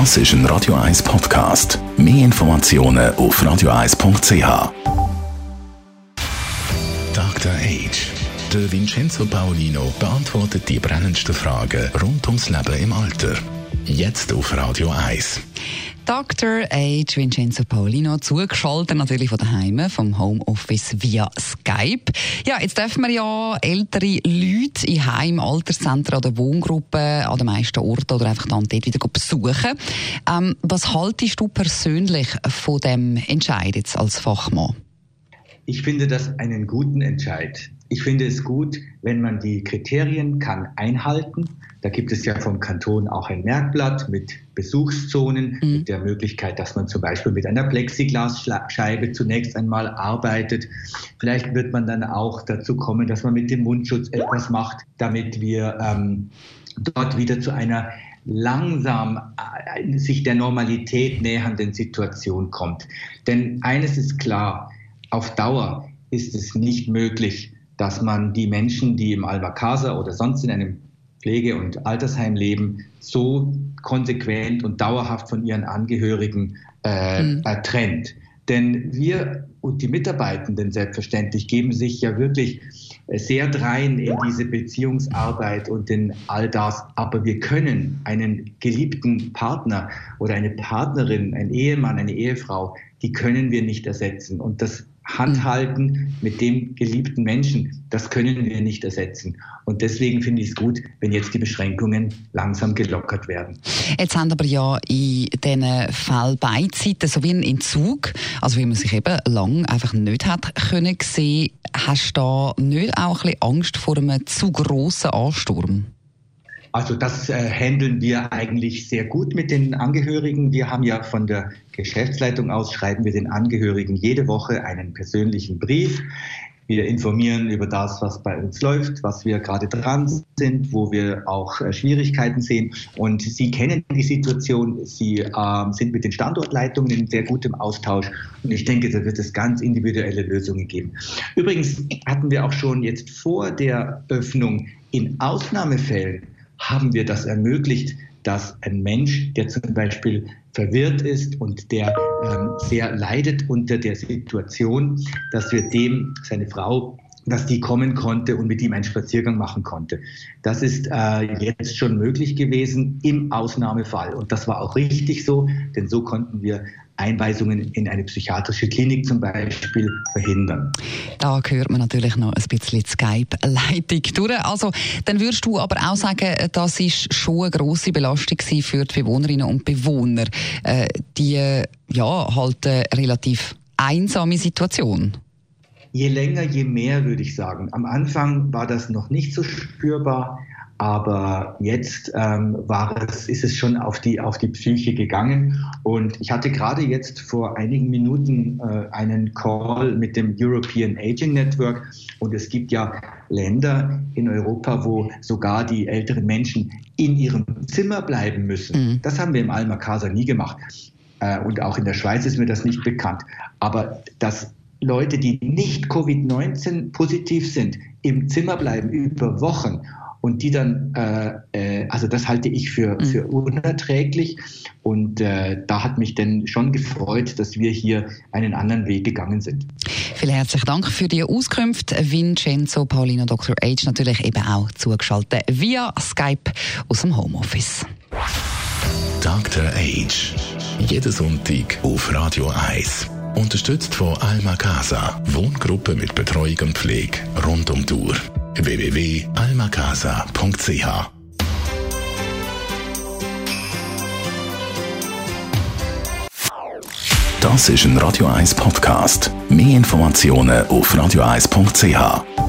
Das ist ein Radio 1 Podcast. Mehr Informationen auf radio1.ch. Dr. Age. Der Vincenzo Paolino beantwortet die brennendsten Fragen rund ums Leben im Alter. Jetzt auf Radio 1. Dr. H. Vincenzo Paulino, zugeschaltet natürlich von daheim, vom Homeoffice via Skype. Ja, jetzt dürfen wir ja ältere Leute in Heim, Alterszentren oder Wohngruppen an den meisten Orten oder einfach dann dort wieder besuchen. Ähm, was haltest du persönlich von dem Entscheid jetzt als Fachmann? Ich finde das einen guten Entscheid. Ich finde es gut, wenn man die Kriterien kann einhalten. Da gibt es ja vom Kanton auch ein Merkblatt mit Besuchszonen, mhm. mit der Möglichkeit, dass man zum Beispiel mit einer Plexiglasscheibe zunächst einmal arbeitet. Vielleicht wird man dann auch dazu kommen, dass man mit dem Mundschutz etwas macht, damit wir ähm, dort wieder zu einer langsam äh, sich der Normalität nähernden Situation kommt. Denn eines ist klar, auf Dauer ist es nicht möglich, dass man die Menschen, die im Alba-Casa oder sonst in einem Pflege- und Altersheim leben, so konsequent und dauerhaft von ihren Angehörigen äh, mhm. trennt. Denn wir und die Mitarbeitenden selbstverständlich geben sich ja wirklich sehr drein in diese Beziehungsarbeit und in all das. Aber wir können einen geliebten Partner oder eine Partnerin, einen Ehemann, eine Ehefrau, die können wir nicht ersetzen. Und das Handhalten mit dem geliebten Menschen, das können wir nicht ersetzen. Und deswegen finde ich es gut, wenn jetzt die Beschränkungen langsam gelockert werden. Jetzt haben aber ja in diesen Fall Beizeiten so wie ein Entzug, also wie man sich eben lang einfach nicht hat können sehen, hast du da nicht auch ein bisschen Angst vor einem zu grossen Ansturm? Also das äh, handeln wir eigentlich sehr gut mit den Angehörigen. Wir haben ja von der Geschäftsleitung aus, schreiben wir den Angehörigen jede Woche einen persönlichen Brief. Wir informieren über das, was bei uns läuft, was wir gerade dran sind, wo wir auch äh, Schwierigkeiten sehen. Und Sie kennen die Situation. Sie äh, sind mit den Standortleitungen in sehr gutem Austausch. Und ich denke, da wird es ganz individuelle Lösungen geben. Übrigens hatten wir auch schon jetzt vor der Öffnung in Ausnahmefällen haben wir das ermöglicht, dass ein Mensch, der zum Beispiel verwirrt ist und der ähm, sehr leidet unter der Situation, dass wir dem, seine Frau, dass die kommen konnte und mit ihm einen Spaziergang machen konnte. Das ist äh, jetzt schon möglich gewesen im Ausnahmefall. Und das war auch richtig so, denn so konnten wir Einweisungen in eine psychiatrische Klinik zum Beispiel verhindern. Da hört man natürlich noch ein bisschen Skype-Leitung durch. Also, dann würdest du aber auch sagen, das ist schon eine grosse Belastung für die Bewohnerinnen und Bewohner. Äh, die ja, halt eine relativ einsame Situation. Je länger, je mehr, würde ich sagen. Am Anfang war das noch nicht so spürbar. Aber jetzt ähm, war es, ist es schon auf die, auf die Psyche gegangen. Und ich hatte gerade jetzt vor einigen Minuten äh, einen Call mit dem European Aging Network. Und es gibt ja Länder in Europa, wo sogar die älteren Menschen in ihrem Zimmer bleiben müssen. Mhm. Das haben wir im Alma Casa nie gemacht. Äh, und auch in der Schweiz ist mir das nicht bekannt. Aber dass Leute, die nicht Covid-19 positiv sind, im Zimmer bleiben über Wochen und die dann, äh, äh, also das halte ich für, mhm. für unerträglich und äh, da hat mich denn schon gefreut, dass wir hier einen anderen Weg gegangen sind. Vielen herzlichen Dank für die Auskunft, Vincenzo Paulino Dr. H. natürlich eben auch zugeschaltet via Skype aus dem Homeoffice. Dr. H. Jeden Sonntag auf Radio 1. Unterstützt von Alma Casa, Wohngruppe mit Betreuung und Pflege rund um die Uhr www.almacasa.ch Das ist ein Radio 1 Podcast. Mehr Informationen auf radio1.ch.